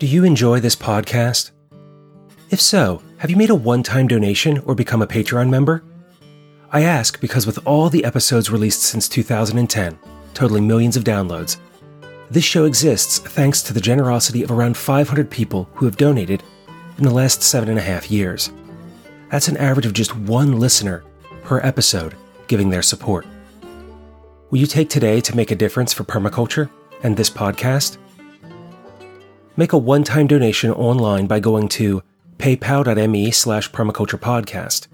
Do you enjoy this podcast? If so, have you made a one time donation or become a Patreon member? I ask because with all the episodes released since 2010, totaling millions of downloads, this show exists thanks to the generosity of around 500 people who have donated in the last seven and a half years. That's an average of just one listener per episode giving their support. Will you take today to make a difference for permaculture and this podcast? Make a one time donation online by going to paypal.me slash permaculturepodcast.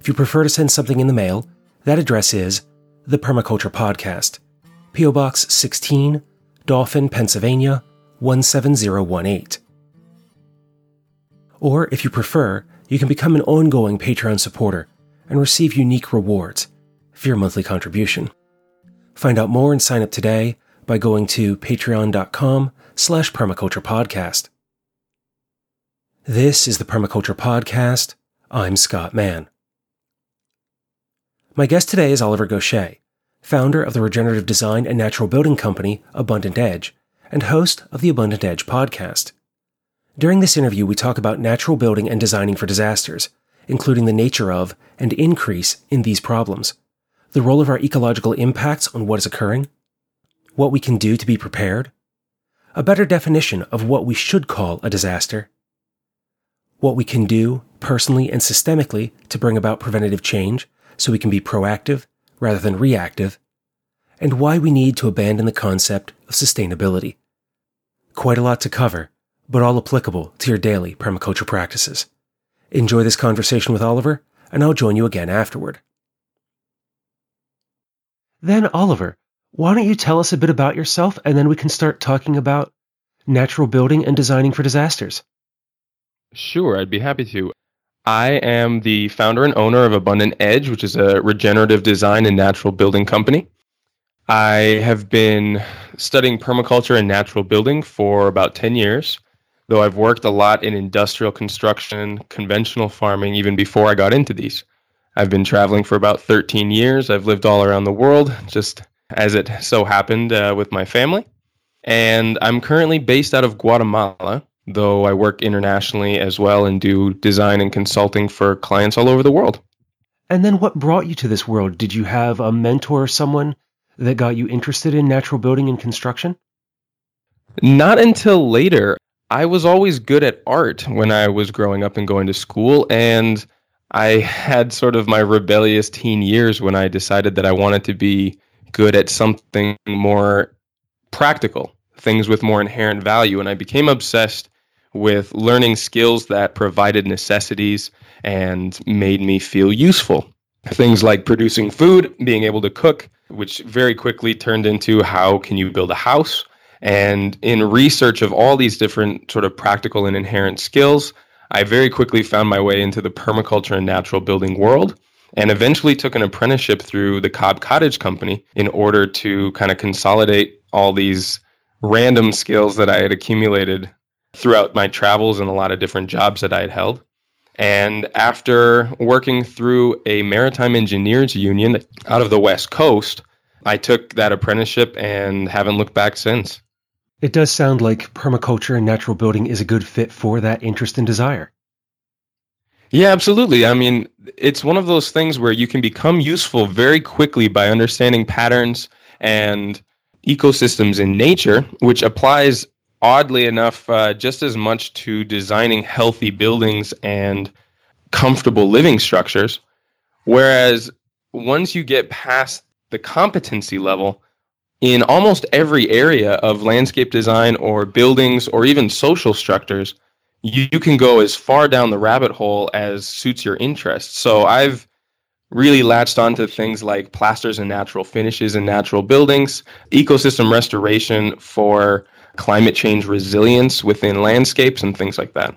If you prefer to send something in the mail, that address is The Permaculture Podcast, P.O. Box 16, Dauphin, Pennsylvania 17018. Or, if you prefer, you can become an ongoing Patreon supporter and receive unique rewards for your monthly contribution. Find out more and sign up today by going to patreon.com slash permaculturepodcast. This is the Permaculture Podcast. I'm Scott Mann. My guest today is Oliver Goshey, founder of the regenerative design and natural building company Abundant Edge, and host of the Abundant Edge podcast. During this interview, we talk about natural building and designing for disasters, including the nature of and increase in these problems, the role of our ecological impacts on what is occurring, what we can do to be prepared, a better definition of what we should call a disaster, what we can do personally and systemically to bring about preventative change so we can be proactive rather than reactive, and why we need to abandon the concept of sustainability. Quite a lot to cover, but all applicable to your daily permaculture practices. Enjoy this conversation with Oliver, and I'll join you again afterward. Then, Oliver, why don't you tell us a bit about yourself and then we can start talking about natural building and designing for disasters? Sure, I'd be happy to. I am the founder and owner of Abundant Edge, which is a regenerative design and natural building company. I have been studying permaculture and natural building for about 10 years, though I've worked a lot in industrial construction, conventional farming, even before I got into these. I've been traveling for about 13 years. I've lived all around the world, just as it so happened uh, with my family. And I'm currently based out of Guatemala, though I work internationally as well and do design and consulting for clients all over the world. And then what brought you to this world? Did you have a mentor or someone that got you interested in natural building and construction? Not until later. I was always good at art when I was growing up and going to school, and I had sort of my rebellious teen years when I decided that I wanted to be good at something more practical, things with more inherent value. And I became obsessed with learning skills that provided necessities and made me feel useful. Things like producing food, being able to cook, which very quickly turned into how can you build a house. And in research of all these different sort of practical and inherent skills, I very quickly found my way into the permaculture and natural building world and eventually took an apprenticeship through the Cob Cottage Company in order to kind of consolidate all these random skills that I had accumulated throughout my travels and a lot of different jobs that I had held. And after working through a maritime engineers union out of the West Coast, I took that apprenticeship and haven't looked back since. It does sound like permaculture and natural building is a good fit for that interest and desire. Yeah, absolutely. I mean, it's one of those things where you can become useful very quickly by understanding patterns and ecosystems in nature, which applies oddly enough uh, just as much to designing healthy buildings and comfortable living structures. Whereas once you get past the competency level, in almost every area of landscape design or buildings or even social structures, you, you can go as far down the rabbit hole as suits your interest. So I've really latched onto things like plasters and natural finishes and natural buildings, ecosystem restoration for climate change resilience within landscapes and things like that.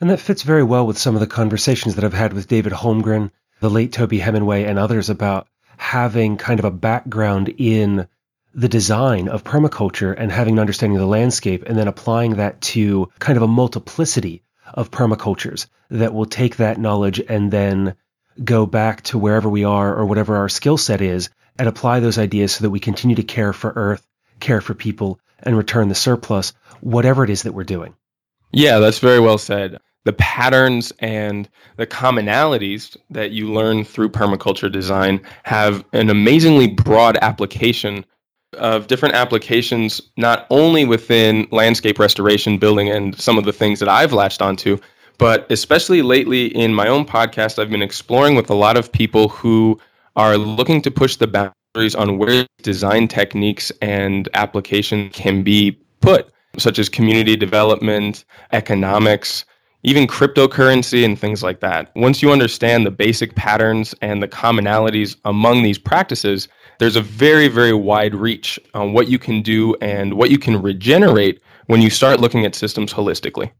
And that fits very well with some of the conversations that I've had with David Holmgren, the late Toby Hemenway, and others about having kind of a background in the design of permaculture and having an understanding of the landscape and then applying that to kind of a multiplicity of permacultures that will take that knowledge and then go back to wherever we are or whatever our skill set is and apply those ideas so that we continue to care for earth, care for people, and return the surplus, whatever it is that we're doing. Yeah, that's very well said. The patterns and the commonalities that you learn through permaculture design have an amazingly broad application of different applications, not only within landscape restoration, building, and some of the things that I've latched onto, but especially lately in my own podcast, I've been exploring with a lot of people who are looking to push the boundaries on where design techniques and application can be put, such as community development, economics, even cryptocurrency and things like that. Once you understand the basic patterns and the commonalities among these practices, there's a very, very wide reach on what you can do and what you can regenerate when you start looking at systems holistically.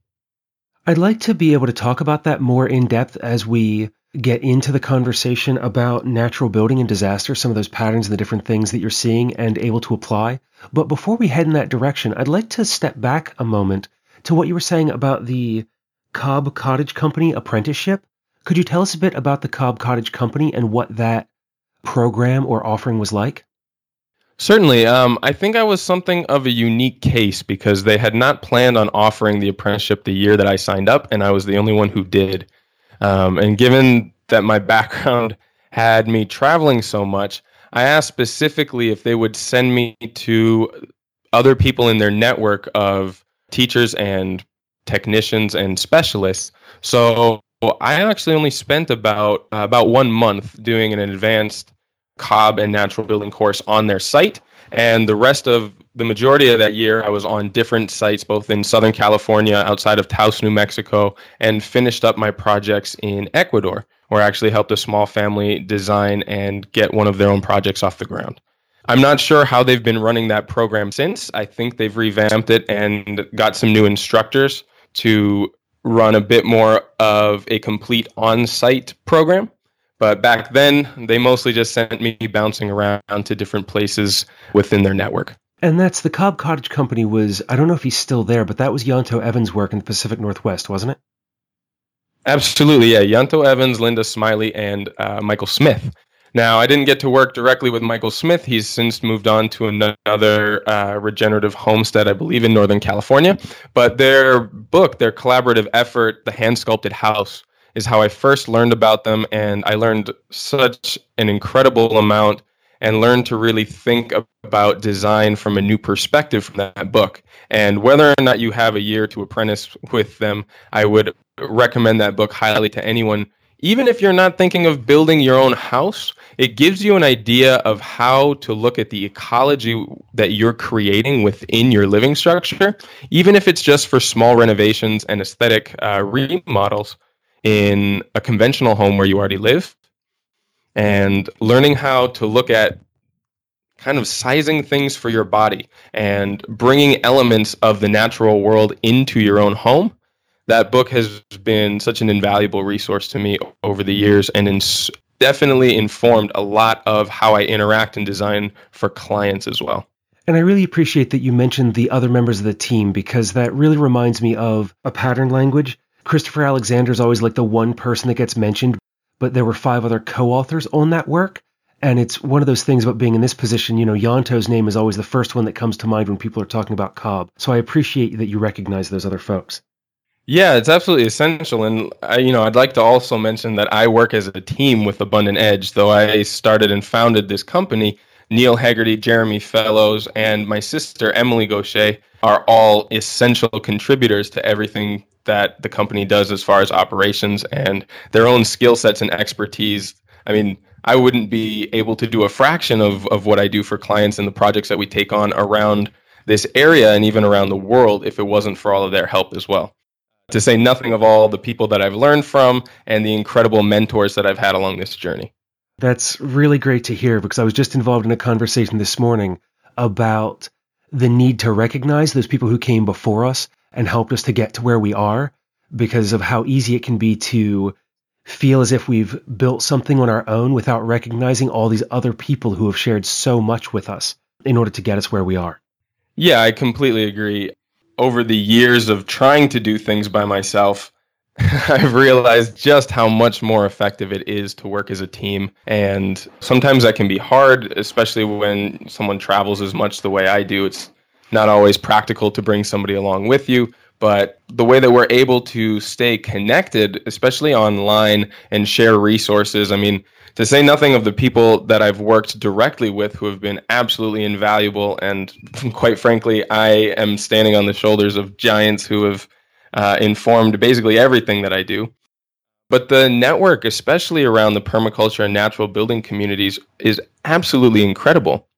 I'd like to be able to talk about that more in depth as we get into the conversation about natural building and disaster, some of those patterns and the different things that you're seeing and able to apply. But before we head in that direction, I'd like to step back a moment to what you were saying about the Cob Cottage Company apprenticeship. Could you tell us a bit about the Cob Cottage Company and what that program or offering was like? Certainly. Um, I think I was something of a unique case because they had not planned on offering the apprenticeship the year that I signed up, and I was the only one who did. Um, and given that my background had me traveling so much, I asked specifically if they would send me to other people in their network of teachers and technicians and specialists. So I actually only spent about uh, about one month doing an advanced Cob and natural building course on their site. And the rest of the majority of that year, I was on different sites, both in Southern California, outside of Taos, New Mexico, and finished up my projects in Ecuador, where I actually helped a small family design and get one of their own projects off the ground. I'm not sure how they've been running that program since. I think they've revamped it and got some new instructors to run a bit more of a complete on site program. But back then, they mostly just sent me bouncing around to different places within their network. And that's the Cob Cottage Company was, I don't know if he's still there, but that was Ianto Evans' work in the Pacific Northwest, wasn't it? Absolutely, yeah. Ianto Evans, Linda Smiley, and uh, Michael Smith. Now, I didn't get to work directly with Michael Smith. He's since moved on to another uh, regenerative homestead, I believe, in Northern California. But their book, their collaborative effort, The Hand Sculpted House, is how I first learned about them. And I learned such an incredible amount and learned to really think about design from a new perspective from that book. And whether or not you have a year to apprentice with them, I would recommend that book highly to anyone even if you're not thinking of building your own house, it gives you an idea of how to look at the ecology that you're creating within your living structure, even if it's just for small renovations and aesthetic uh, remodels in a conventional home where you already live. And learning how to look at kind of sizing things for your body and bringing elements of the natural world into your own home that book has been such an invaluable resource to me over the years and ins- definitely informed a lot of how I interact and design for clients as well. And I really appreciate that you mentioned the other members of the team because that really reminds me of a pattern language. Christopher Alexander is always like the one person that gets mentioned, but there were five other co authors on that work. And it's one of those things about being in this position. You know, Ianto's name is always the first one that comes to mind when people are talking about Cob. So I appreciate that you recognize those other folks. Yeah, it's absolutely essential. And, I, you know, I'd like to also mention that I work as a team with Abundant Edge, though I started and founded this company. Neil Haggerty, Jeremy Fellows, and my sister, Emily Goshey, are all essential contributors to everything that the company does as far as operations and their own skill sets and expertise. I mean, I wouldn't be able to do a fraction of, of what I do for clients and the projects that we take on around this area and even around the world if it wasn't for all of their help as well to say nothing of all the people that I've learned from and the incredible mentors that I've had along this journey. That's really great to hear because I was just involved in a conversation this morning about the need to recognize those people who came before us and helped us to get to where we are because of how easy it can be to feel as if we've built something on our own without recognizing all these other people who have shared so much with us in order to get us where we are. Yeah, I completely agree over the years of trying to do things by myself, I've realized just how much more effective it is to work as a team. And sometimes that can be hard, especially when someone travels as much the way I do. It's not always practical to bring somebody along with you. but the way that we're able to stay connected, especially online, and share resources. I mean, to say nothing of the people that I've worked directly with who have been absolutely invaluable. And quite frankly, I am standing on the shoulders of giants who have uh, informed basically everything that I do. But the network, especially around the permaculture and natural building communities, is absolutely incredible.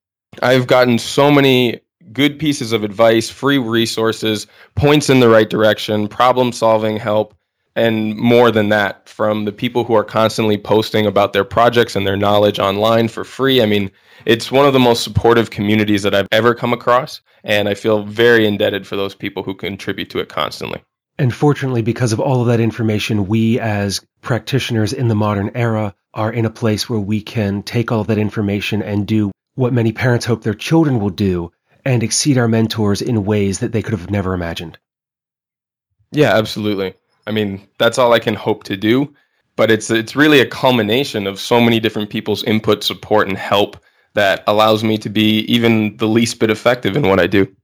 I've gotten so many good pieces of advice, free resources, points in the right direction, problem solving help, and more than that from the people who are constantly posting about their projects and their knowledge online for free. I mean, it's one of the most supportive communities that I've ever come across, and I feel very indebted for those people who contribute to it constantly. And fortunately, because of all of that information, we as practitioners in the modern era are in a place where we can take all that information and do what many parents hope their children will do and exceed our mentors in ways that they could have never imagined. Yeah, absolutely. I mean, that's all I can hope to do, but it's it's really a culmination of so many different people's input, support and help that allows me to be even the least bit effective in what I do.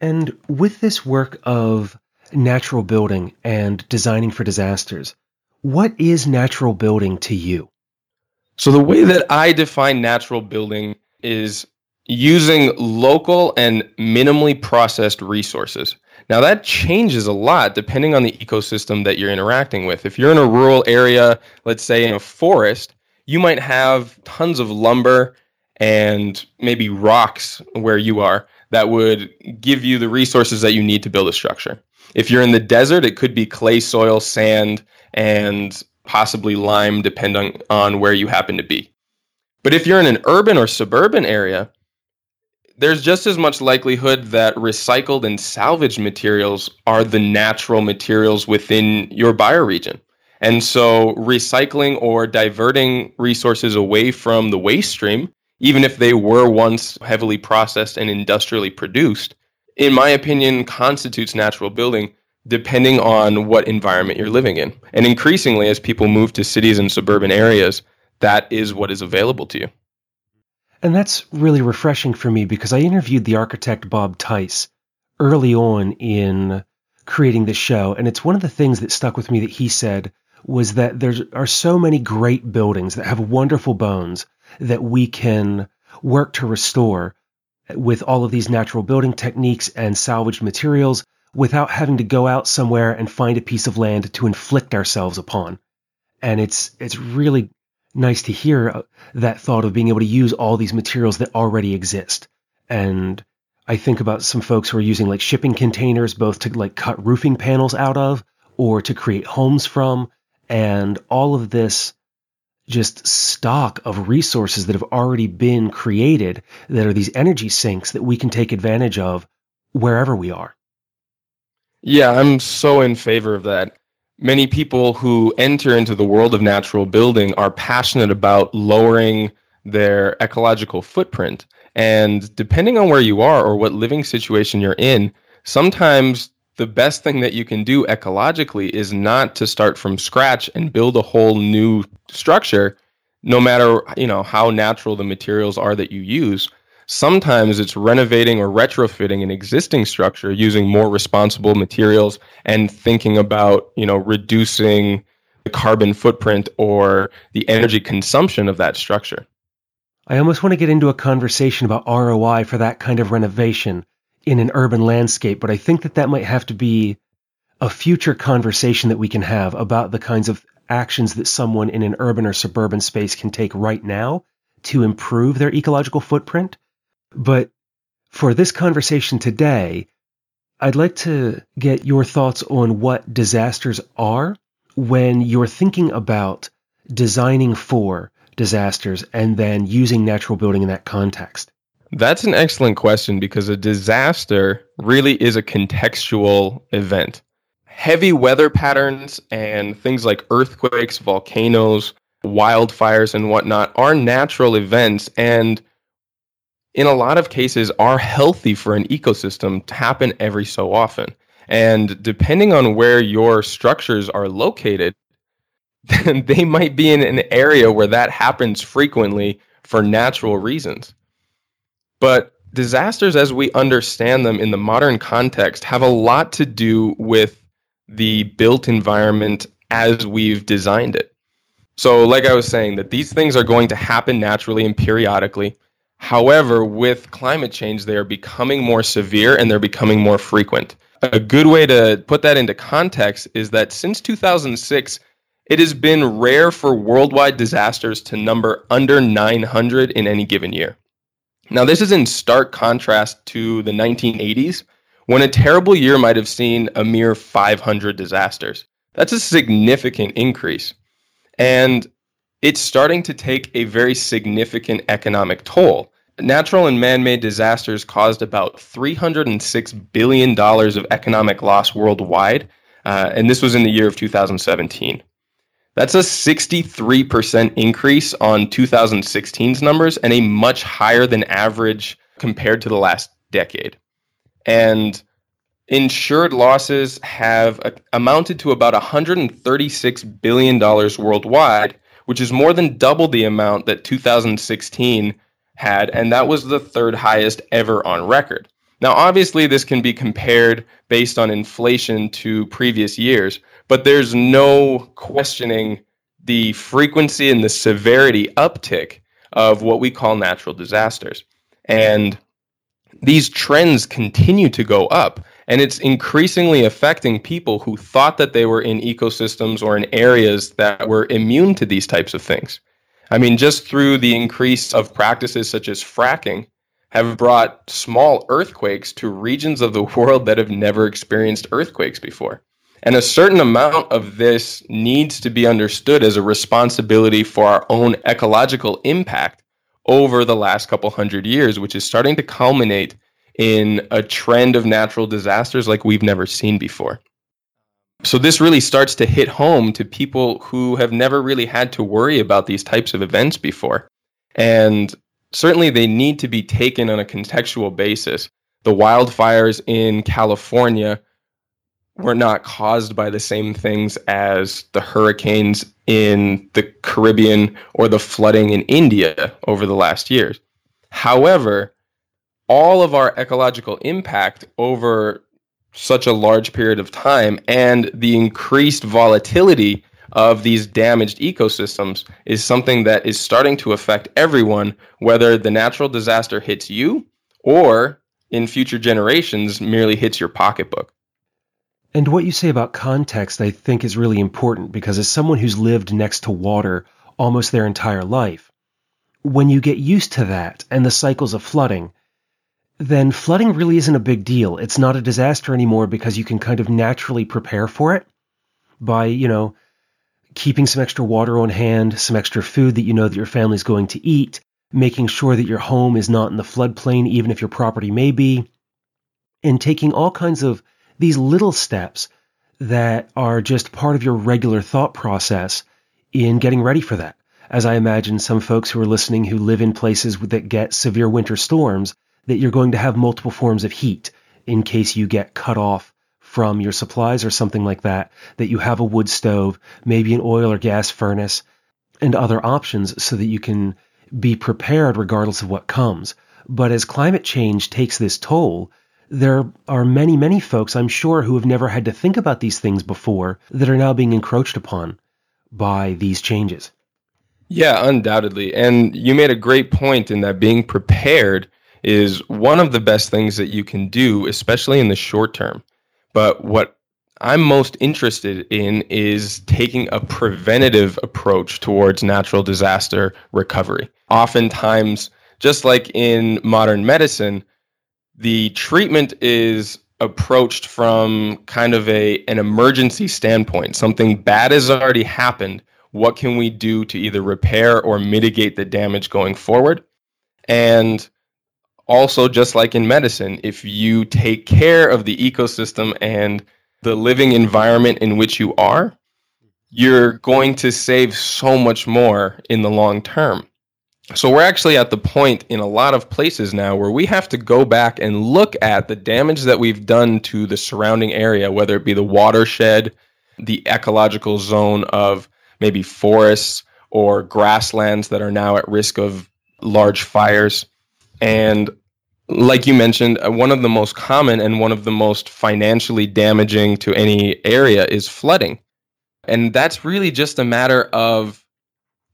And with this work of natural building and designing for disasters, what is natural building to you? So the way that I define natural building is using local and minimally processed resources. Now, that changes a lot depending on the ecosystem that you're interacting with. If you're in a rural area, let's say in a forest, you might have tons of lumber and maybe rocks where you are that would give you the resources that you need to build a structure. If you're in the desert, it could be clay soil, sand, and possibly lime, depending on where you happen to be. But if you're in an urban or suburban area, there's just as much likelihood that recycled and salvaged materials are the natural materials within your bioregion. And so recycling or diverting resources away from the waste stream, even if they were once heavily processed and industrially produced, in my opinion, constitutes natural building depending on what environment you're living in. And increasingly, as people move to cities and suburban areas, that is what is available to you. And that's really refreshing for me because I interviewed the architect Bob Theis early on in creating this show. And it's one of the things that stuck with me that he said was that there are so many great buildings that have wonderful bones that we can work to restore with all of these natural building techniques and salvaged materials without having to go out somewhere and find a piece of land to inflict ourselves upon. And it's, it's really nice to hear uh, that thought of being able to use all these materials that already exist. And I think about some folks who are using like shipping containers, both to like cut roofing panels out of or to create homes from. And all of this just stock of resources that have already been created that are these energy sinks that we can take advantage of wherever we are. Yeah, I'm so in favor of that many people who enter into the world of natural building are passionate about lowering their ecological footprint. And depending on where you are or what living situation you're in, sometimes the best thing that you can do ecologically is not to start from scratch and build a whole new structure no matter you know how natural the materials are that you use Sometimes it's renovating or retrofitting an existing structure using more responsible materials and thinking about, you know, reducing the carbon footprint or the energy consumption of that structure. I almost want to get into a conversation about ROI for that kind of renovation in an urban landscape, but I think that that might have to be a future conversation that we can have about the kinds of actions that someone in an urban or suburban space can take right now to improve their ecological footprint. But for this conversation today, I'd like to get your thoughts on what disasters are when you're thinking about designing for disasters and then using natural building in that context. That's an excellent question because a disaster really is a contextual event. Heavy weather patterns and things like earthquakes, volcanoes, wildfires, and whatnot are natural events. And in a lot of cases are healthy for an ecosystem to happen every so often. And depending on where your structures are located, then they might be in an area where that happens frequently for natural reasons. But disasters as we understand them in the modern context have a lot to do with the built environment as we've designed it. So, like I was saying, that these things are going to happen naturally and periodically. However, with climate change, they are becoming more severe and they're becoming more frequent. A good way to put that into context is that since 2006, it has been rare for worldwide disasters to number under 900 in any given year. Now, this is in stark contrast to the 1980s, when a terrible year might have seen a mere 500 disasters. That's a significant increase. And it's starting to take a very significant economic toll. Natural and man made disasters caused about $306 billion of economic loss worldwide, uh, and this was in the year of 2017. That's a 63% increase on 2016's numbers and a much higher than average compared to the last decade. And insured losses have amounted to about $136 billion worldwide, which is more than double the amount that 2016 had, and that was the third highest ever on record. Now, obviously, this can be compared based on inflation to previous years, but there's no questioning the frequency and the severity uptick of what we call natural disasters. And these trends continue to go up, and it's increasingly affecting people who thought that they were in ecosystems or in areas that were immune to these types of things. I mean, just through the increase of practices such as fracking, have brought small earthquakes to regions of the world that have never experienced earthquakes before. And a certain amount of this needs to be understood as a responsibility for our own ecological impact over the last couple hundred years, which is starting to culminate in a trend of natural disasters like we've never seen before. So, this really starts to hit home to people who have never really had to worry about these types of events before. And certainly, they need to be taken on a contextual basis. The wildfires in California were not caused by the same things as the hurricanes in the Caribbean or the flooding in India over the last years. However, all of our ecological impact over such a large period of time and the increased volatility of these damaged ecosystems is something that is starting to affect everyone, whether the natural disaster hits you or in future generations merely hits your pocketbook. And what you say about context, I think, is really important because as someone who's lived next to water almost their entire life, when you get used to that and the cycles of flooding, then flooding really isn't a big deal. It's not a disaster anymore because you can kind of naturally prepare for it by, you know, keeping some extra water on hand, some extra food that you know that your family's going to eat, making sure that your home is not in the floodplain, even if your property may be, and taking all kinds of these little steps that are just part of your regular thought process in getting ready for that. As I imagine some folks who are listening who live in places that get severe winter storms, that you're going to have multiple forms of heat in case you get cut off from your supplies or something like that, that you have a wood stove, maybe an oil or gas furnace, and other options so that you can be prepared regardless of what comes. But as climate change takes this toll, there are many, many folks, I'm sure, who have never had to think about these things before that are now being encroached upon by these changes. Yeah, undoubtedly. And you made a great point in that being prepared is one of the best things that you can do, especially in the short term. But what I'm most interested in is taking a preventative approach towards natural disaster recovery. Oftentimes, just like in modern medicine, the treatment is approached from kind of a an emergency standpoint. Something bad has already happened. What can we do to either repair or mitigate the damage going forward? And also just like in medicine, if you take care of the ecosystem and the living environment in which you are, you're going to save so much more in the long term. So we're actually at the point in a lot of places now where we have to go back and look at the damage that we've done to the surrounding area, whether it be the watershed, the ecological zone of maybe forests or grasslands that are now at risk of large fires. And like you mentioned, uh, one of the most common and one of the most financially damaging to any area is flooding. And that's really just a matter of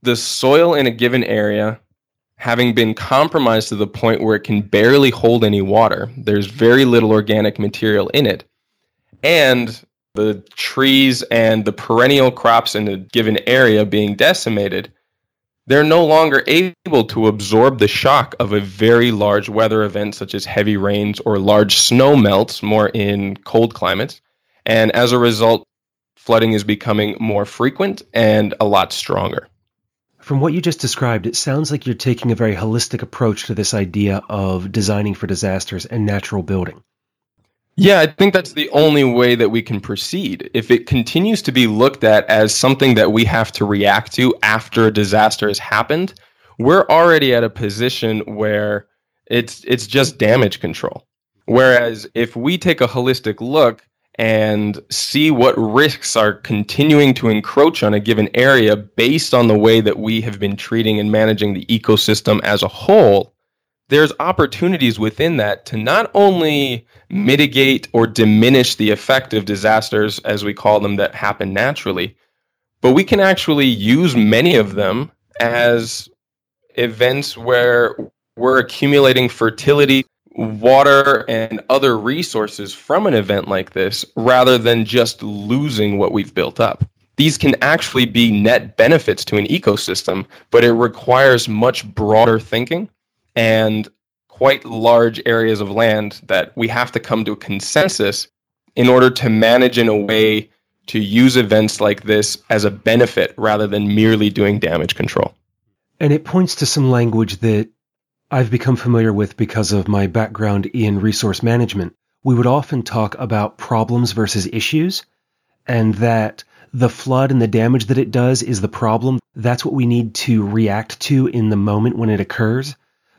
the soil in a given area having been compromised to the point where it can barely hold any water. There's very little organic material in it. And the trees and the perennial crops in a given area being decimated, they're no longer able to absorb the shock of a very large weather event such as heavy rains or large snow melts more in cold climates. And as a result, flooding is becoming more frequent and a lot stronger. From what you just described, it sounds like you're taking a very holistic approach to this idea of designing for disasters and natural building. Yeah, I think that's the only way that we can proceed. If it continues to be looked at as something that we have to react to after a disaster has happened, we're already at a position where it's it's just damage control. Whereas if we take a holistic look and see what risks are continuing to encroach on a given area based on the way that we have been treating and managing the ecosystem as a whole, there's opportunities within that to not only mitigate or diminish the effect of disasters, as we call them, that happen naturally, but we can actually use many of them as events where we're accumulating fertility water and other resources from an event like this rather than just losing what we've built up. These can actually be net benefits to an ecosystem, but it requires much broader thinking and quite large areas of land that we have to come to a consensus in order to manage in a way to use events like this as a benefit rather than merely doing damage control. And it points to some language that I've become familiar with because of my background in resource management. We would often talk about problems versus issues, and that the flood and the damage that it does is the problem. That's what we need to react to in the moment when it occurs.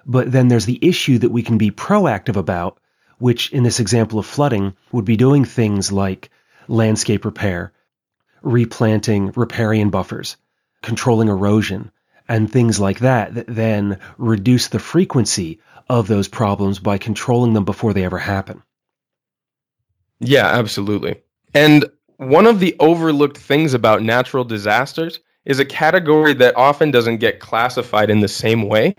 But then there's the issue that we can be proactive about, which in this example of flooding would be doing things like landscape repair, replanting riparian buffers, controlling erosion, and things like that that then reduce the frequency of those problems by controlling them before they ever happen. Yeah, absolutely. And one of the overlooked things about natural disasters is a category that often doesn't get classified in the same way.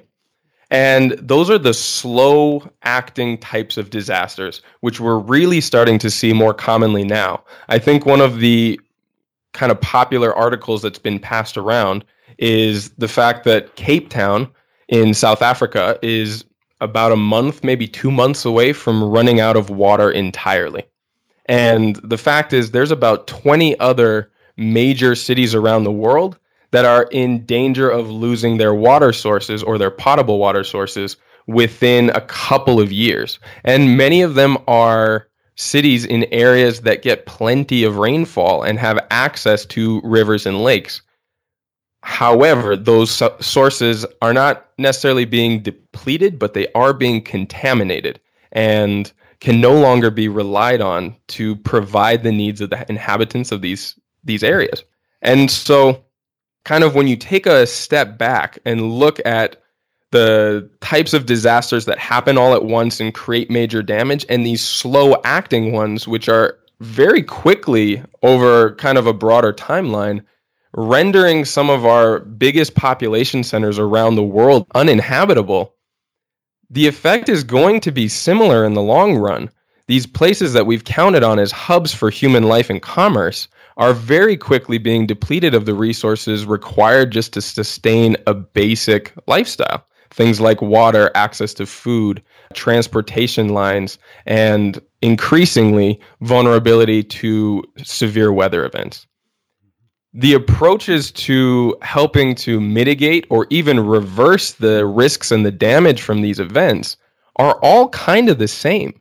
And those are the slow acting types of disasters, which we're really starting to see more commonly now. I think one of the kind of popular articles that's been passed around is the fact that Cape Town in South Africa is about a month, maybe two months away from running out of water entirely. And the fact is, there's about 20 other major cities around the world that are in danger of losing their water sources or their potable water sources within a couple of years. And many of them are cities in areas that get plenty of rainfall and have access to rivers and lakes. However, those sources are not necessarily being depleted, but they are being contaminated and can no longer be relied on to provide the needs of the inhabitants of these these areas. And so kind of when you take a step back and look at the types of disasters that happen all at once and create major damage and these slow acting ones which are very quickly over kind of a broader timeline rendering some of our biggest population centers around the world uninhabitable, the effect is going to be similar in the long run. These places that we've counted on as hubs for human life and commerce are very quickly being depleted of the resources required just to sustain a basic lifestyle. Things like water, access to food, transportation lines, and increasingly vulnerability to severe weather events the approaches to helping to mitigate or even reverse the risks and the damage from these events are all kind of the same.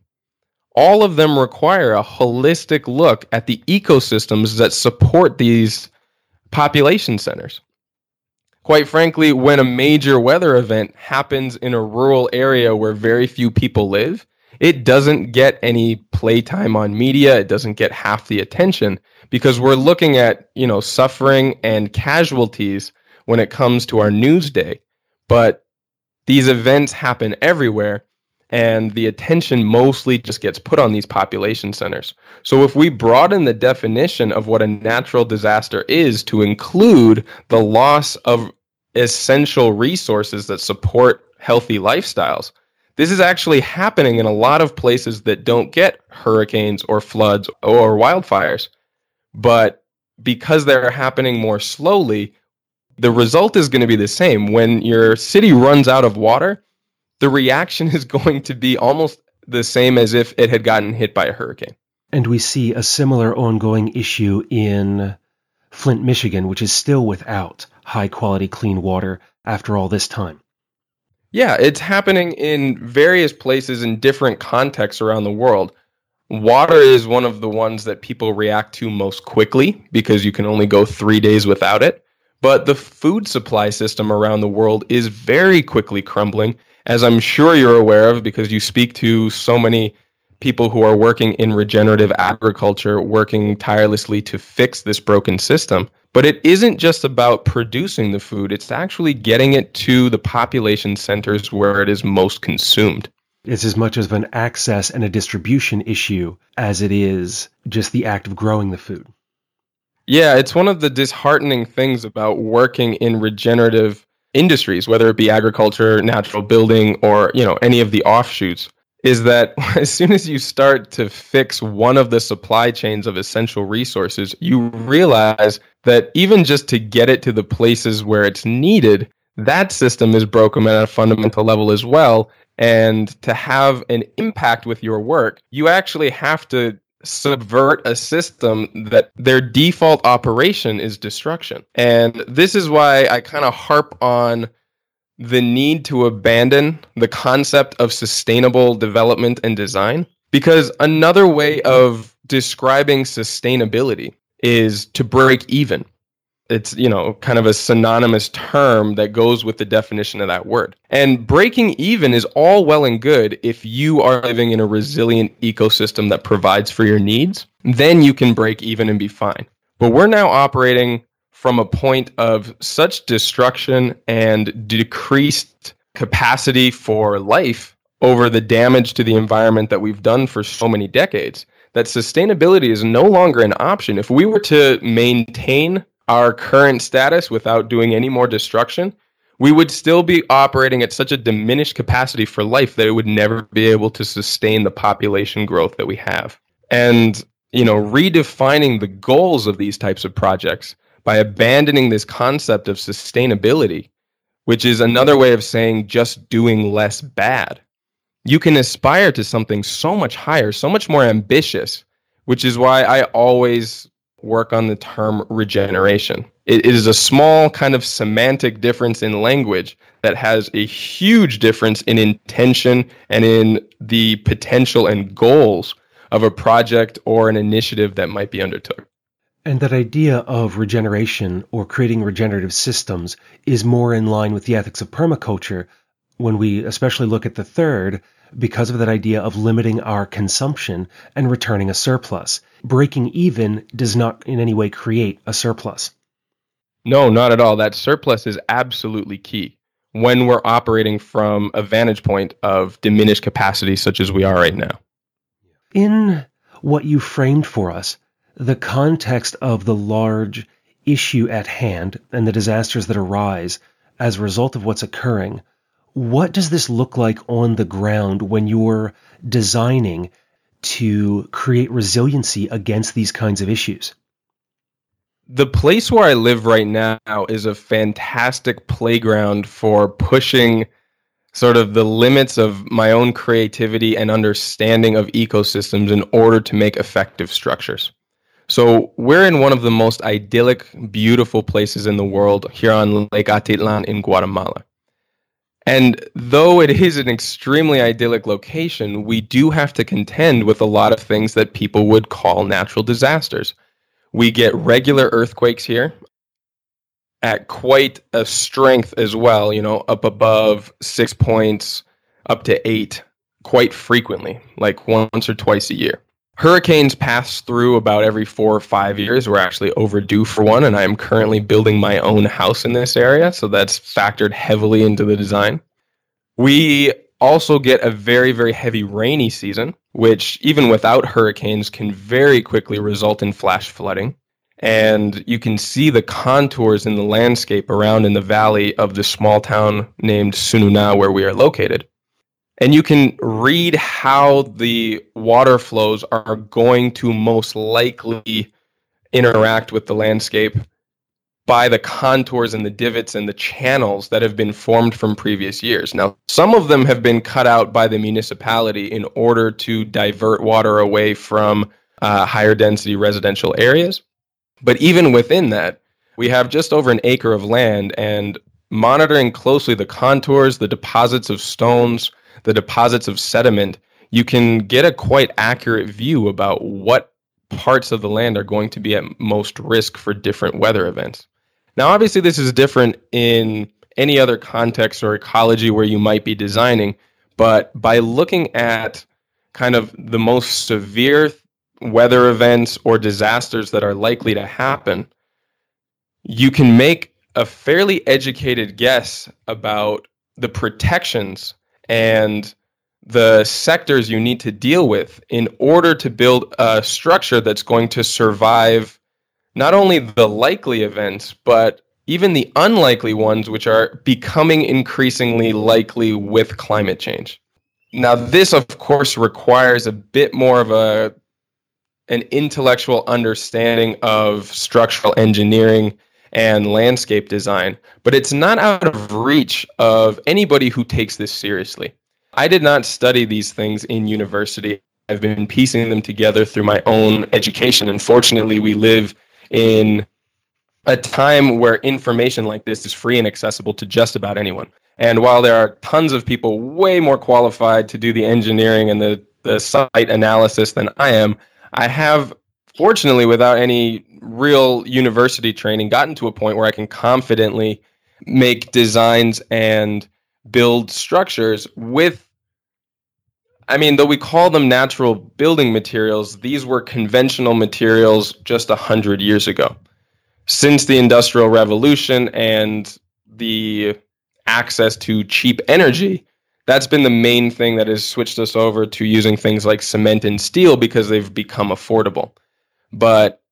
All of them require a holistic look at the ecosystems that support these population centers. Quite frankly, when a major weather event happens in a rural area where very few people live, it doesn't get any playtime on media, it doesn't get half the attention because we're looking at, you know, suffering and casualties when it comes to our news day. But these events happen everywhere. And the attention mostly just gets put on these population centers. So if we broaden the definition of what a natural disaster is to include the loss of essential resources that support healthy lifestyles, this is actually happening in a lot of places that don't get hurricanes or floods or wildfires. But because they're happening more slowly, the result is going to be the same. When your city runs out of water, the reaction is going to be almost the same as if it had gotten hit by a hurricane. And we see a similar ongoing issue in Flint, Michigan, which is still without high quality clean water after all this time. Yeah, it's happening in various places in different contexts around the world. Water is one of the ones that people react to most quickly because you can only go three days without it. But the food supply system around the world is very quickly crumbling as I'm sure you're aware of because you speak to so many people who are working in regenerative agriculture, working tirelessly to fix this broken system. But it isn't just about producing the food, it's actually getting it to the population centers where it is most consumed. It's as much of an access and a distribution issue as it is just the act of growing the food. Yeah, it's one of the disheartening things about working in regenerative industries, whether it be agriculture, natural building, or you know any of the offshoots, is that as soon as you start to fix one of the supply chains of essential resources, you realize that even just to get it to the places where it's needed, that system is broken at a fundamental level as well. And to have an impact with your work, you actually have to subvert a system that their default operation is destruction. And this is why I kind of harp on the need to abandon the concept of sustainable development and design because another way of describing sustainability is to break even it's you know kind of a synonymous term that goes with the definition of that word. And breaking even is all well and good if you are living in a resilient ecosystem that provides for your needs. Then you can break even and be fine. But we're now operating from a point of such destruction and decreased capacity for life over the damage to the environment that we've done for so many decades that sustainability is no longer an option. If we were to maintain our current status without doing any more destruction, we would still be operating at such a diminished capacity for life that it would never be able to sustain the population growth that we have. And, you know, redefining the goals of these types of projects by abandoning this concept of sustainability, which is another way of saying just doing less bad. You can aspire to something so much higher, so much more ambitious, which is why I always work on the term regeneration. It is a small kind of semantic difference in language that has a huge difference in intention and in the potential and goals of a project or an initiative that might be undertook. And that idea of regeneration or creating regenerative systems is more in line with the ethics of permaculture when we especially look at the third because of that idea of limiting our consumption and returning a surplus. Breaking even does not in any way create a surplus. No, not at all. That surplus is absolutely key when we're operating from a vantage point of diminished capacity, such as we are right now. In what you framed for us, the context of the large issue at hand and the disasters that arise as a result of what's occurring, what does this look like on the ground when you're designing to create resiliency against these kinds of issues? The place where I live right now is a fantastic playground for pushing sort of the limits of my own creativity and understanding of ecosystems in order to make effective structures. So we're in one of the most idyllic, beautiful places in the world here on Lake Atitlan in Guatemala. And though it is an extremely idyllic location, we do have to contend with a lot of things that people would call natural disasters. We get regular earthquakes here at quite a strength as well, you know, up above six points, up to eight, quite frequently, like once or twice a year. Hurricanes pass through about every four or five years. We're actually overdue for one, and I am currently building my own house in this area, so that's factored heavily into the design. We also get a very, very heavy rainy season, which even without hurricanes can very quickly result in flash flooding. And you can see the contours in the landscape around in the valley of the small town named Tzununa, where we are located. And you can read how the water flows are going to most likely interact with the landscape by the contours and the divots and the channels that have been formed from previous years. Now, some of them have been cut out by the municipality in order to divert water away from uh, higher density residential areas. But even within that, we have just over an acre of land and monitoring closely the contours, the deposits of stones, the deposits of sediment, you can get a quite accurate view about what parts of the land are going to be at most risk for different weather events. Now, obviously, this is different in any other context or ecology where you might be designing, but by looking at kind of the most severe weather events or disasters that are likely to happen, you can make a fairly educated guess about the protections and the sectors you need to deal with in order to build a structure that's going to survive not only the likely events, but even the unlikely ones, which are becoming increasingly likely with climate change. Now, this, of course, requires a bit more of a an intellectual understanding of structural engineering and landscape design, but it's not out of reach of anybody who takes this seriously. I did not study these things in university. I've been piecing them together through my own education. Unfortunately, we live in a time where information like this is free and accessible to just about anyone. And while there are tons of people way more qualified to do the engineering and the, the site analysis than I am, I have, fortunately, without any real university training, gotten to a point where I can confidently make designs and build structures with I mean, though we call them natural building materials, these were conventional materials just a hundred years ago. Since the Industrial Revolution and the access to cheap energy, that's been the main thing that has switched us over to using things like cement and steel because they've become affordable. But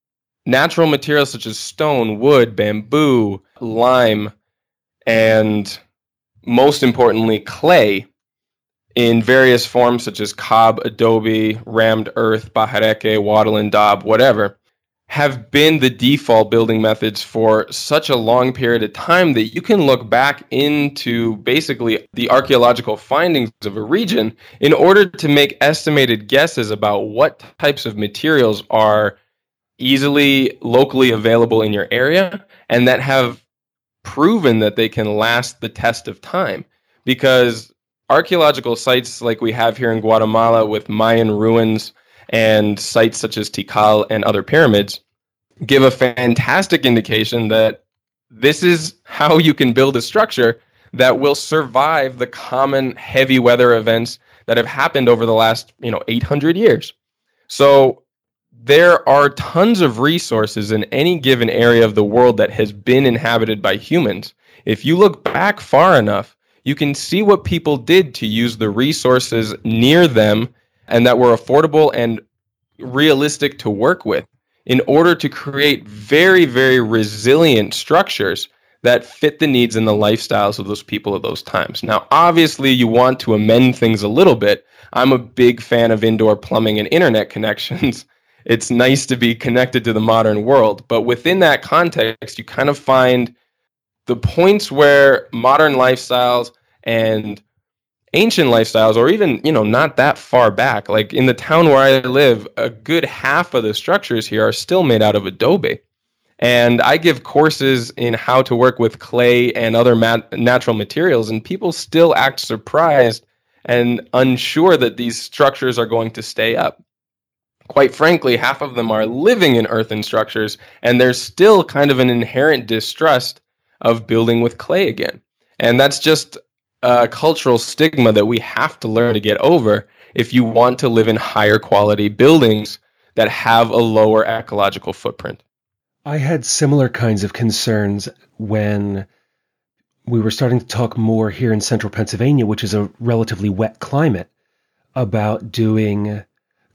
natural materials such as stone, wood, bamboo, lime, and most importantly, clay in various forms such as cob, adobe, rammed earth, bajareque, wattle and daub, whatever, have been the default building methods for such a long period of time that you can look back into basically the archaeological findings of a region in order to make estimated guesses about what types of materials are easily locally available in your area and that have proven that they can last the test of time because archaeological sites like we have here in Guatemala with Mayan ruins and sites such as Tikal and other pyramids give a fantastic indication that this is how you can build a structure that will survive the common heavy weather events that have happened over the last, you know, 800 years. So there are tons of resources in any given area of the world that has been inhabited by humans. If you look back far enough, you can see what people did to use the resources near them and that were affordable and realistic to work with in order to create very, very resilient structures that fit the needs and the lifestyles of those people at those times. Now, obviously, you want to amend things a little bit. I'm a big fan of indoor plumbing and internet connections. It's nice to be connected to the modern world, but within that context, you kind of find the points where modern lifestyles and ancient lifestyles or even you know not that far back like in the town where i live a good half of the structures here are still made out of adobe. And i give courses in how to work with clay and other mat- natural materials and people still act surprised and unsure that these structures are going to stay up quite frankly half of them are living in earthen structures and there's still kind of an inherent distrust of building with clay again and that's just a cultural stigma that we have to learn to get over if you want to live in higher quality buildings that have a lower ecological footprint. I had similar kinds of concerns when we were starting to talk more here in central Pennsylvania, which is a relatively wet climate, about doing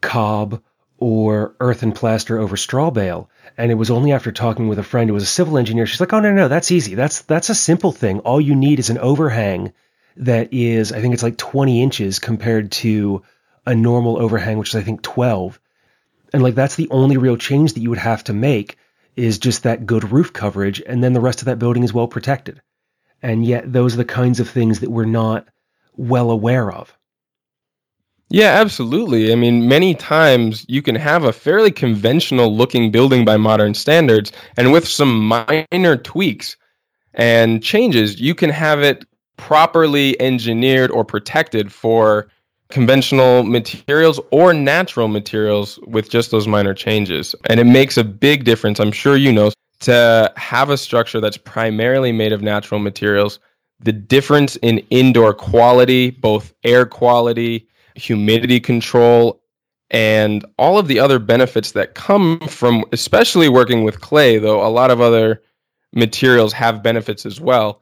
cob or earth and plaster over straw bale. And it was only after talking with a friend who was a civil engineer, she's like, "Oh no, no, that's easy. That's that's a simple thing. All you need is an overhang that is, I think it's like 20 inches compared to a normal overhang, which is I think 12. And like that's the only real change that you would have to make is just that good roof coverage, and then the rest of that building is well protected. And yet, those are the kinds of things that we're not well aware of. Yeah, absolutely. I mean, many times you can have a fairly conventional looking building by modern standards, and with some minor tweaks and changes, you can have it properly engineered or protected for conventional materials or natural materials with just those minor changes. And it makes a big difference, I'm sure you know, to have a structure that's primarily made of natural materials. The difference in indoor quality, both air quality, humidity control, and all of the other benefits that come from, especially working with clay, though a lot of other materials have benefits as well.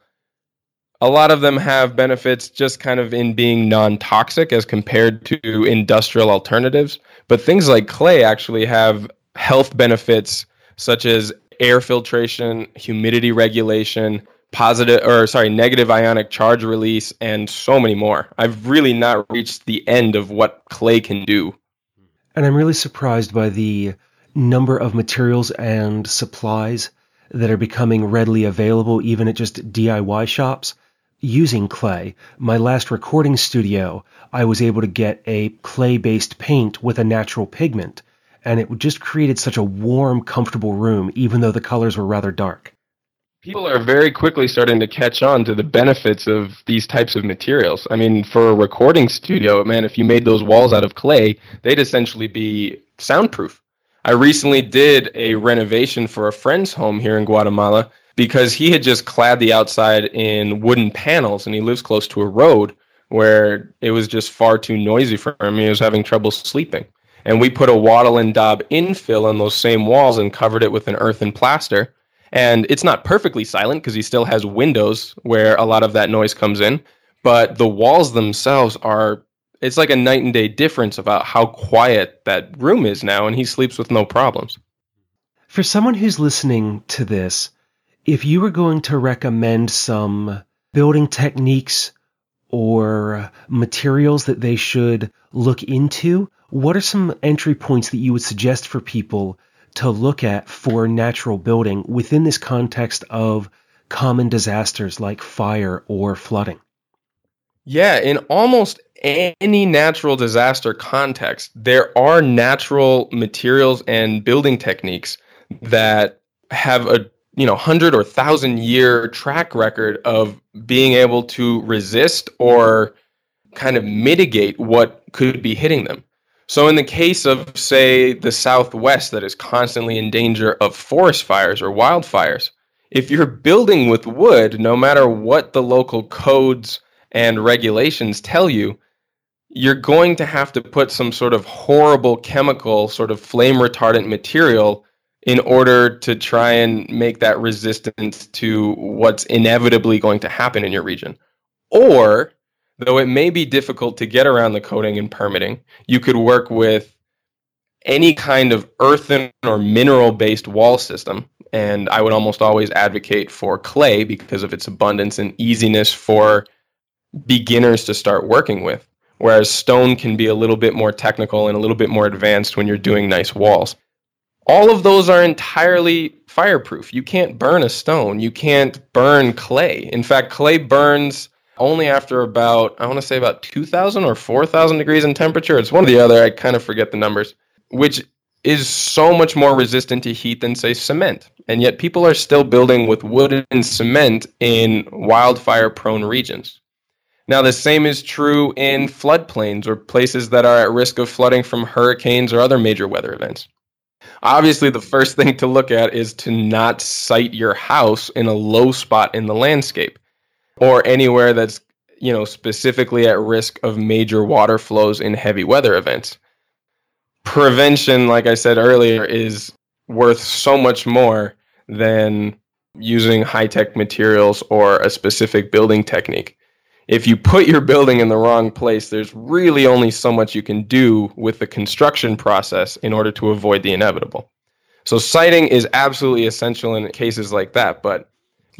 A lot of them have benefits just kind of in being non toxic as compared to industrial alternatives. But things like clay actually have health benefits such as air filtration, humidity regulation, positive or sorry, negative ionic charge release, and so many more. I've really not reached the end of what clay can do. And I'm really surprised by the number of materials and supplies that are becoming readily available, even at just DIY shops. Using clay, my last recording studio, I was able to get a clay based paint with a natural pigment, and it just created such a warm, comfortable room, even though the colors were rather dark people are very quickly starting to catch on to the benefits of these types of materials. I mean, for a recording studio, man, if you made those walls out of clay, they'd essentially be soundproof. I recently did a renovation for a friend's home here in Guatemala because he had just clad the outside in wooden panels and he lives close to a road where it was just far too noisy for him. He was having trouble sleeping. And we put a wattle and daub infill on those same walls and covered it with an earthen plaster and it's not perfectly silent because he still has windows where a lot of that noise comes in, but the walls themselves are it's like a night and day difference about how quiet that room is now and he sleeps with no problems. For someone who's listening to this, if you were going to recommend some building techniques or materials that they should look into, what are some entry points that you would suggest for people to look at for natural building within this context of common disasters like fire or flooding? Yeah, in almost any natural disaster context, there are natural materials and building techniques that have a you know hundred or thousand year track record of being able to resist or kind of mitigate what could be hitting them. So, in the case of, say, the Southwest that is constantly in danger of forest fires or wildfires, if you're building with wood, no matter what the local codes and regulations tell you, you're going to have to put some sort of horrible chemical, sort of flame retardant material in order to try and make that resistant to what's inevitably going to happen in your region. Or though it may be difficult to get around the coding and permitting, you could work with any kind of earthen or mineral based wall system. And I would almost always advocate for clay because of its abundance and easiness for beginners to start working with. Whereas stone can be a little bit more technical and a little bit more advanced when you're doing nice walls. All of those are entirely fireproof. You can't burn a stone. You can't burn clay. In fact, clay burns only after about I want to say about 2000 or 4000 degrees in temperature. It's one or the other. I kind of forget the numbers, which is so much more resistant to heat than say cement. And yet people are still building with wood and cement in wildfire prone regions. Now the same is true in floodplains or places that are at risk of flooding from hurricanes or other major weather events. Obviously, the first thing to look at is to not site your house in a low spot in the landscape or anywhere that's you know specifically at risk of major water flows in heavy weather events. Prevention, like I said earlier, is worth so much more than using high tech materials or a specific building technique. If you put your building in the wrong place, there's really only so much you can do with the construction process in order to avoid the inevitable. So siting is absolutely essential in cases like that, but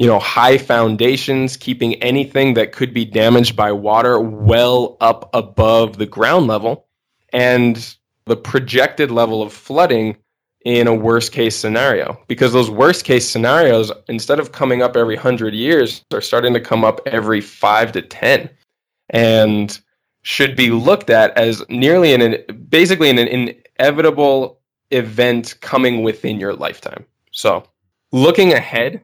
you know, high foundations, keeping anything that could be damaged by water well up above the ground level, and the projected level of flooding in a worst case scenario. Because those worst case scenarios, instead of coming up every 100 years, are starting to come up every five to 10. And should be looked at as nearly an basically an inevitable event coming within your lifetime. So, looking ahead,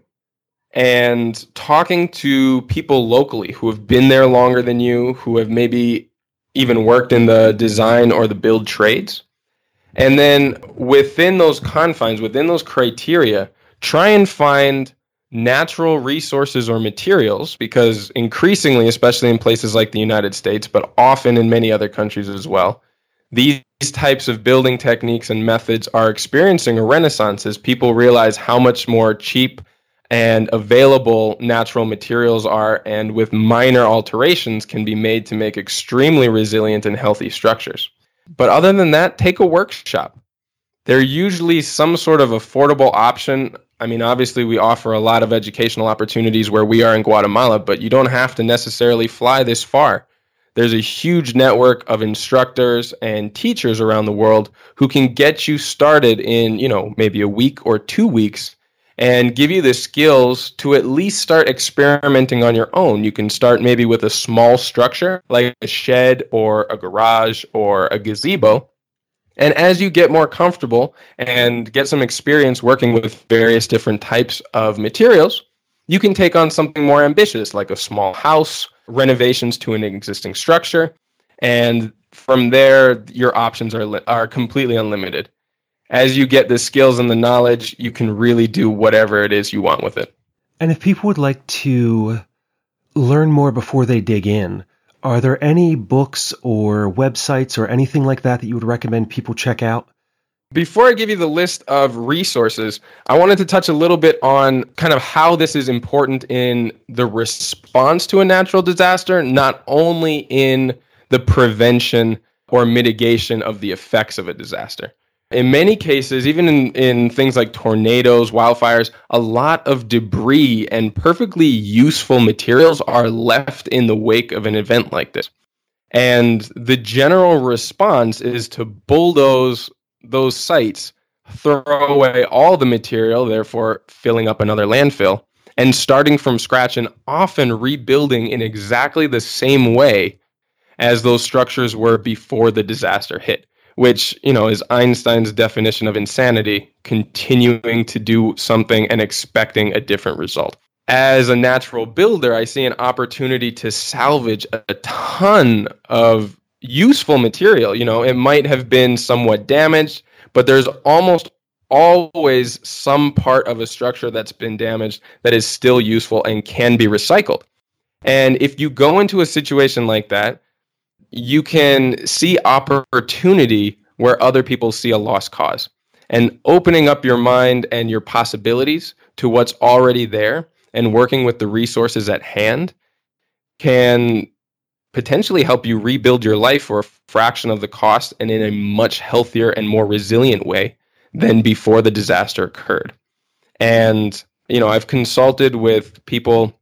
and talking to people locally who have been there longer than you, who have maybe even worked in the design or the build trades. And then within those confines, within those criteria, try and find natural resources or materials because increasingly, especially in places like the United States, but often in many other countries as well, these types of building techniques and methods are experiencing a renaissance as people realize how much more cheap and available natural materials are, and with minor alterations, can be made to make extremely resilient and healthy structures. But other than that, take a workshop. They're usually some sort of affordable option. I mean, obviously, we offer a lot of educational opportunities where we are in Guatemala, but you don't have to necessarily fly this far. There's a huge network of instructors and teachers around the world who can get you started in, you know, maybe a week or two weeks and give you the skills to at least start experimenting on your own. You can start maybe with a small structure like a shed or a garage or a gazebo. And as you get more comfortable and get some experience working with various different types of materials, you can take on something more ambitious like a small house, renovations to an existing structure, and from there your options are li- are completely unlimited as you get the skills and the knowledge, you can really do whatever it is you want with it. And if people would like to learn more before they dig in, are there any books or websites or anything like that that you would recommend people check out? Before I give you the list of resources, I wanted to touch a little bit on kind of how this is important in the response to a natural disaster, not only in the prevention or mitigation of the effects of a disaster in many cases, even in, in things like tornadoes, wildfires, a lot of debris and perfectly useful materials are left in the wake of an event like this. And the general response is to bulldoze those sites, throw away all the material, therefore filling up another landfill, and starting from scratch and often rebuilding in exactly the same way as those structures were before the disaster hit which you know is Einstein's definition of insanity, continuing to do something and expecting a different result. As a natural builder, I see an opportunity to salvage a ton of useful material. You know, it might have been somewhat damaged, but there's almost always some part of a structure that's been damaged that is still useful and can be recycled. And if you go into a situation like that, you can see opportunity where other people see a lost cause. And opening up your mind and your possibilities to what's already there and working with the resources at hand can potentially help you rebuild your life for a fraction of the cost and in a much healthier and more resilient way than before the disaster occurred. And, you know, I've consulted with people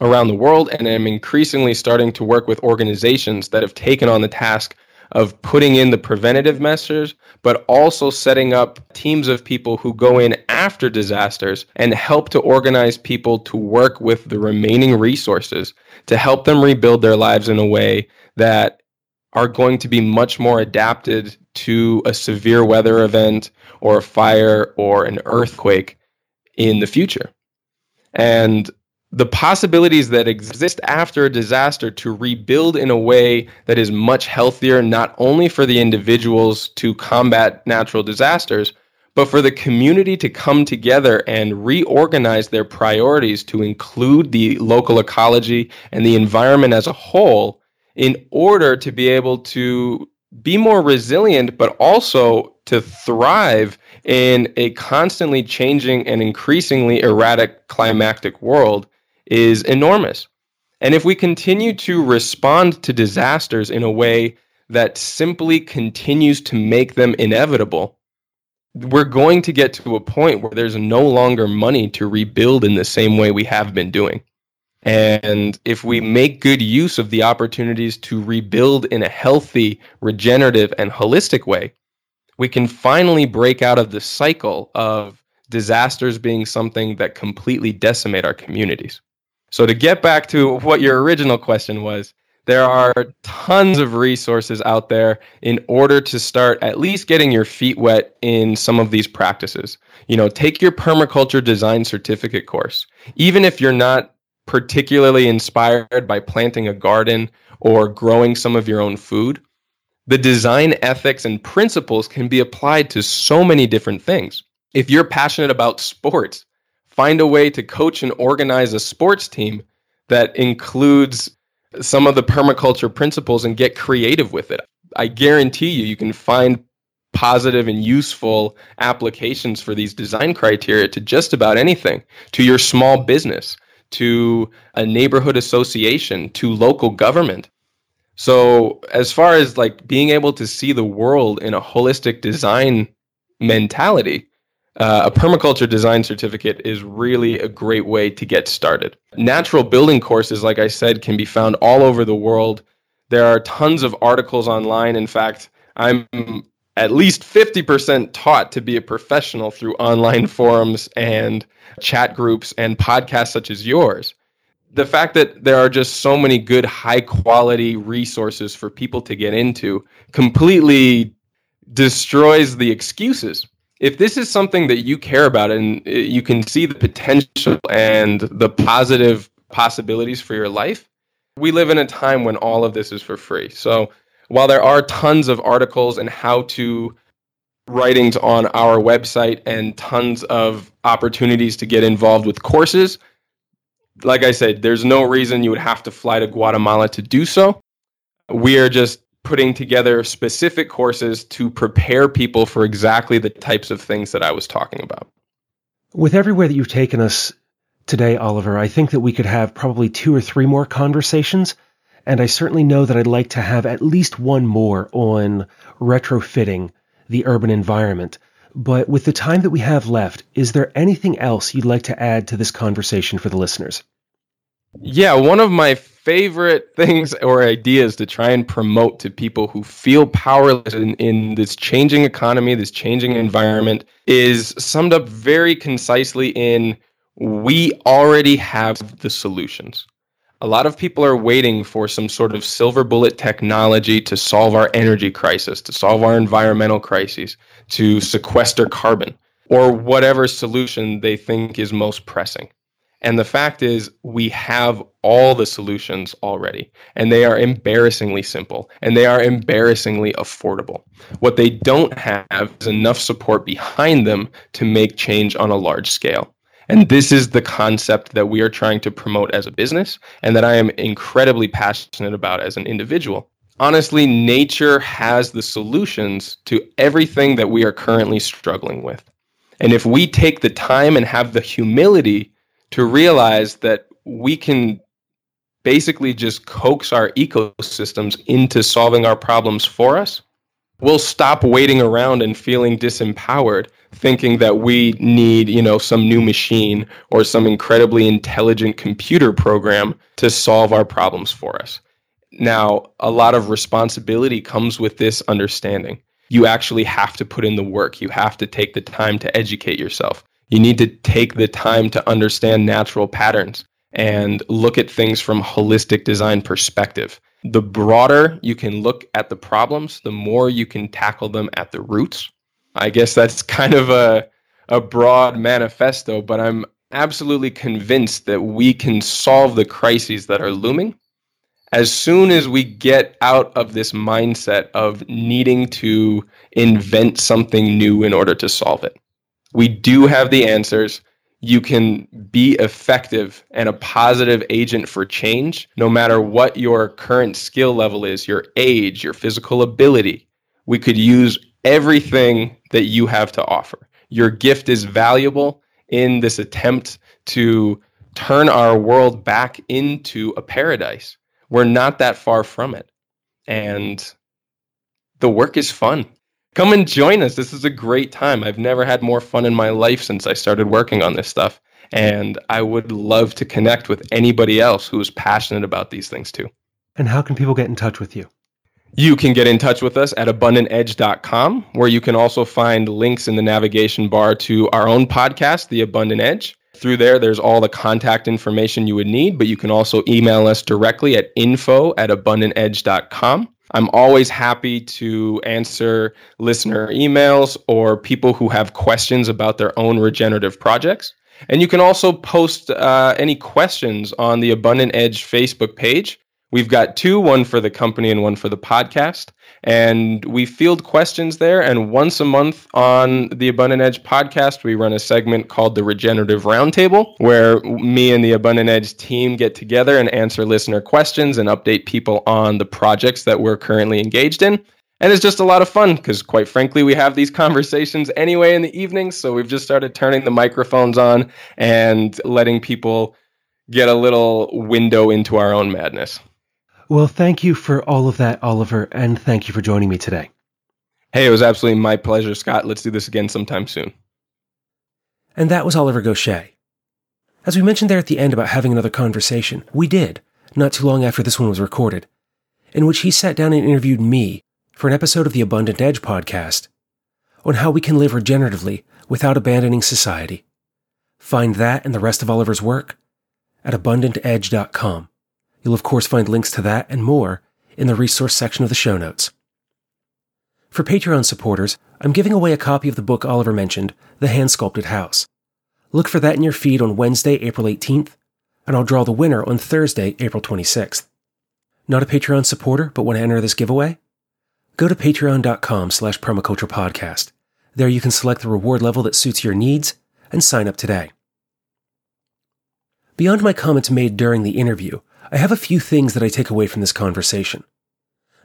around the world, and I'm increasingly starting to work with organizations that have taken on the task of putting in the preventative measures, but also setting up teams of people who go in after disasters and help to organize people to work with the remaining resources to help them rebuild their lives in a way that are going to be much more adapted to a severe weather event or a fire or an earthquake in the future. And the possibilities that exist after a disaster to rebuild in a way that is much healthier, not only for the individuals to combat natural disasters, but for the community to come together and reorganize their priorities to include the local ecology and the environment as a whole in order to be able to be more resilient, but also to thrive in a constantly changing and increasingly erratic climactic world is enormous. And if we continue to respond to disasters in a way that simply continues to make them inevitable, we're going to get to a point where there's no longer money to rebuild in the same way we have been doing. And if we make good use of the opportunities to rebuild in a healthy, regenerative, and holistic way, we can finally break out of the cycle of disasters being something that completely decimate our communities. So, to get back to what your original question was, there are tons of resources out there in order to start at least getting your feet wet in some of these practices. You know, take your permaculture design certificate course. Even if you're not particularly inspired by planting a garden or growing some of your own food, the design ethics and principles can be applied to so many different things. If you're passionate about sports, find a way to coach and organize a sports team that includes some of the permaculture principles and get creative with it. I guarantee you, you can find positive and useful applications for these design criteria to just about anything, to your small business, to a neighborhood association, to local government. So, as far as like being able to see the world in a holistic design mentality, uh, a permaculture design certificate is really a great way to get started. Natural building courses, like I said, can be found all over the world. There are tons of articles online. In fact, I'm at least 50% taught to be a professional through online forums and chat groups and podcasts such as yours. The fact that there are just so many good, high quality resources for people to get into completely destroys the excuses if this is something that you care about and uh, you can see the potential and the positive possibilities for your life, we live in a time when all of this is for free. So while there are tons of articles and how to writings on our website and tons of opportunities to get involved with courses, like I said, there's no reason you would have to fly to Guatemala to do so. We are just putting together specific courses to prepare people for exactly the types of things that I was talking about. With everywhere that you've taken us today, Oliver, I think that we could have probably two or three more conversations. And I certainly know that I'd like to have at least one more on retrofitting the urban environment. But with the time that we have left, is there anything else you'd like to add to this conversation for the listeners? Yeah, one of my favorite things or ideas to try and promote to people who feel powerless in, in this changing economy, this changing environment, is summed up very concisely in we already have the solutions. A lot of people are waiting for some sort of silver bullet technology to solve our energy crisis, to solve our environmental crises, to sequester carbon, or whatever solution they think is most pressing. And the fact is, we have all the solutions already, and they are embarrassingly simple and they are embarrassingly affordable. What they don't have is enough support behind them to make change on a large scale. And this is the concept that we are trying to promote as a business and that I am incredibly passionate about as an individual. Honestly, nature has the solutions to everything that we are currently struggling with. And if we take the time and have the humility to realize that we can basically just coax our ecosystems into solving our problems for us, we'll stop waiting around and feeling disempowered thinking that we need you know some new machine or some incredibly intelligent computer program to solve our problems for us. Now a lot of responsibility comes with this understanding. You actually have to put in the work. You have to take the time to educate yourself you need to take the time to understand natural patterns and look at things from a holistic design perspective. The broader you can look at the problems, the more you can tackle them at the roots. I guess that's kind of a a broad manifesto, but I'm absolutely convinced that we can solve the crises that are looming as soon as we get out of this mindset of needing to invent something new in order to solve it. We do have the answers. you can be effective and a positive agent for change no matter what your current skill level is, your age, your physical ability. We could use everything that you have to offer. Your gift is valuable in this attempt to turn our world back into a paradise. We're not that far from it. And the work is fun. Come and join us. This is a great time. I've never had more fun in my life since I started working on this stuff. And I would love to connect with anybody else who is passionate about these things too. And how can people get in touch with you? You can get in touch with us at abundantedge.com, where you can also find links in the navigation bar to our own podcast, The Abundant Edge. Through there, there's all the contact information you would need, but you can also email us directly at info at abundantedge.com. I'm always happy to answer listener emails or people who have questions about their own regenerative projects. And you can also post uh, any questions on the Abundant Edge Facebook page. We've got two, one for the company and one for the podcast. And we field questions there. And once a month on the Abundant Edge podcast, we run a segment called the Regenerative Roundtable, where me and the Abundant Edge team get together and answer listener questions and update people on the projects that we're currently engaged in. And it's just a lot of fun because, quite frankly, we have these conversations anyway in the evenings. So we've just started turning the microphones on and letting people get a little window into our own madness. Well, thank you for all of that, Oliver, and thank you for joining me today. Hey, it was absolutely my pleasure, Scott. Let's do this again sometime soon. And that was Oliver Goshey. As we mentioned there at the end about having another conversation, we did, not too long after this one was recorded, in which he sat down and interviewed me for an episode of the Abundant Edge podcast on how we can live regeneratively without abandoning society. Find that and the rest of Oliver's work at abundantedge.com. You'll of course find links to that and more in the resource section of the show notes. For Patreon supporters, I'm giving away a copy of the book Oliver mentioned, The Hand Sculpted House. Look for that in your feed on Wednesday, April 18th, and I'll draw the winner on Thursday, April 26th. Not a Patreon supporter, but want to enter this giveaway? Go to patreon.com slash permaculturepodcast. There you can select the reward level that suits your needs and sign up today. Beyond my comments made during the interview, I have a few things that I take away from this conversation.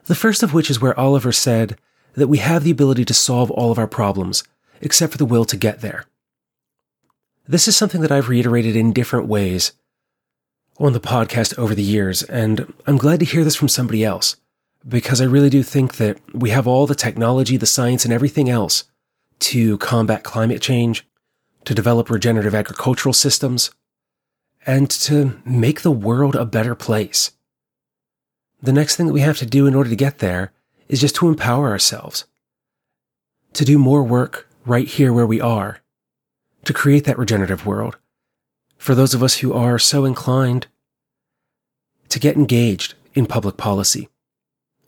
The first of which is where Oliver said that we have the ability to solve all of our problems, except for the will to get there. This is something that I've reiterated in different ways on the podcast over the years, and I'm glad to hear this from somebody else, because I really do think that we have all the technology, the science, and everything else to combat climate change, to develop regenerative agricultural systems, and to make the world a better place. The next thing that we have to do in order to get there is just to empower ourselves, to do more work right here where we are, to create that regenerative world. For those of us who are so inclined to get engaged in public policy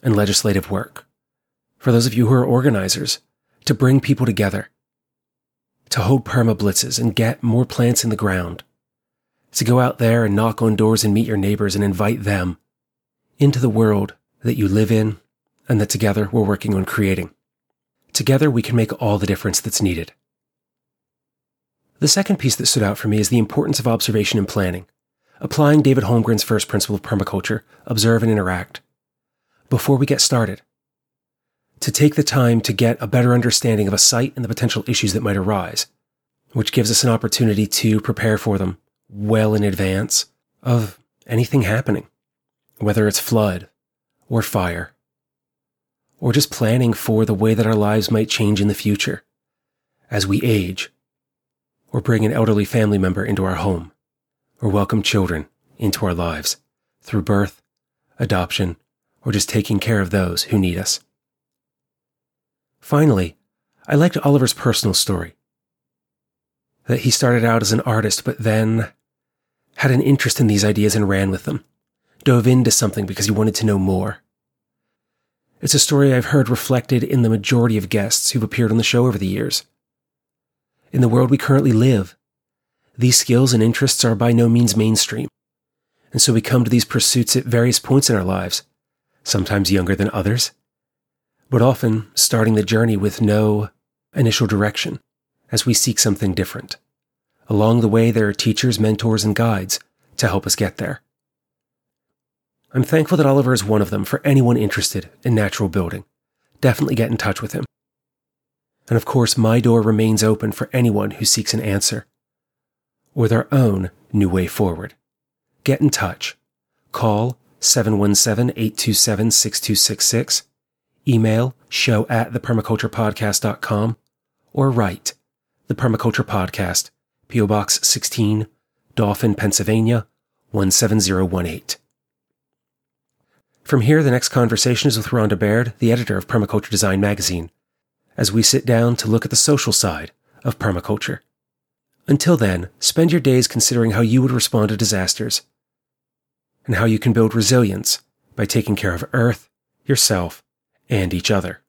and legislative work. For those of you who are organizers, to bring people together, to hold perma blitzes and get more plants in the ground, to go out there and knock on doors and meet your neighbors and invite them into the world that you live in and that together we're working on creating. Together we can make all the difference that's needed. The second piece that stood out for me is the importance of observation and planning, applying David Holmgren's first principle of permaculture, observe and interact. Before we get started, to take the time to get a better understanding of a site and the potential issues that might arise, which gives us an opportunity to prepare for them well in advance of anything happening, whether it's flood or fire, or just planning for the way that our lives might change in the future as we age, or bring an elderly family member into our home, or welcome children into our lives through birth, adoption, or just taking care of those who need us. Finally, I liked Oliver's personal story. That he started out as an artist, but then had an interest in these ideas and ran with them, dove into something because he wanted to know more. It's a story I've heard reflected in the majority of guests who've appeared on the show over the years. In the world we currently live, these skills and interests are by no means mainstream, and so we come to these pursuits at various points in our lives, sometimes younger than others, but often starting the journey with no initial direction as we seek something different Along the way, there are teachers, mentors, and guides to help us get there. I'm thankful that Oliver is one of them for anyone interested in natural building. Definitely get in touch with him. And of course, my door remains open for anyone who seeks an answer or their own new way forward. Get in touch. Call 717 827 6266, email show at thepermaculturepodcast.com, or write The Permaculture Podcast, P.O. Box 16, Dauphin, Pennsylvania 17018. From here, the next conversation is with Rhonda Baird, the editor of Permaculture Design magazine, as we sit down to look at the social side of permaculture. Until then, spend your days considering how you would respond to disasters and how you can build resilience by taking care of Earth, yourself, and each other.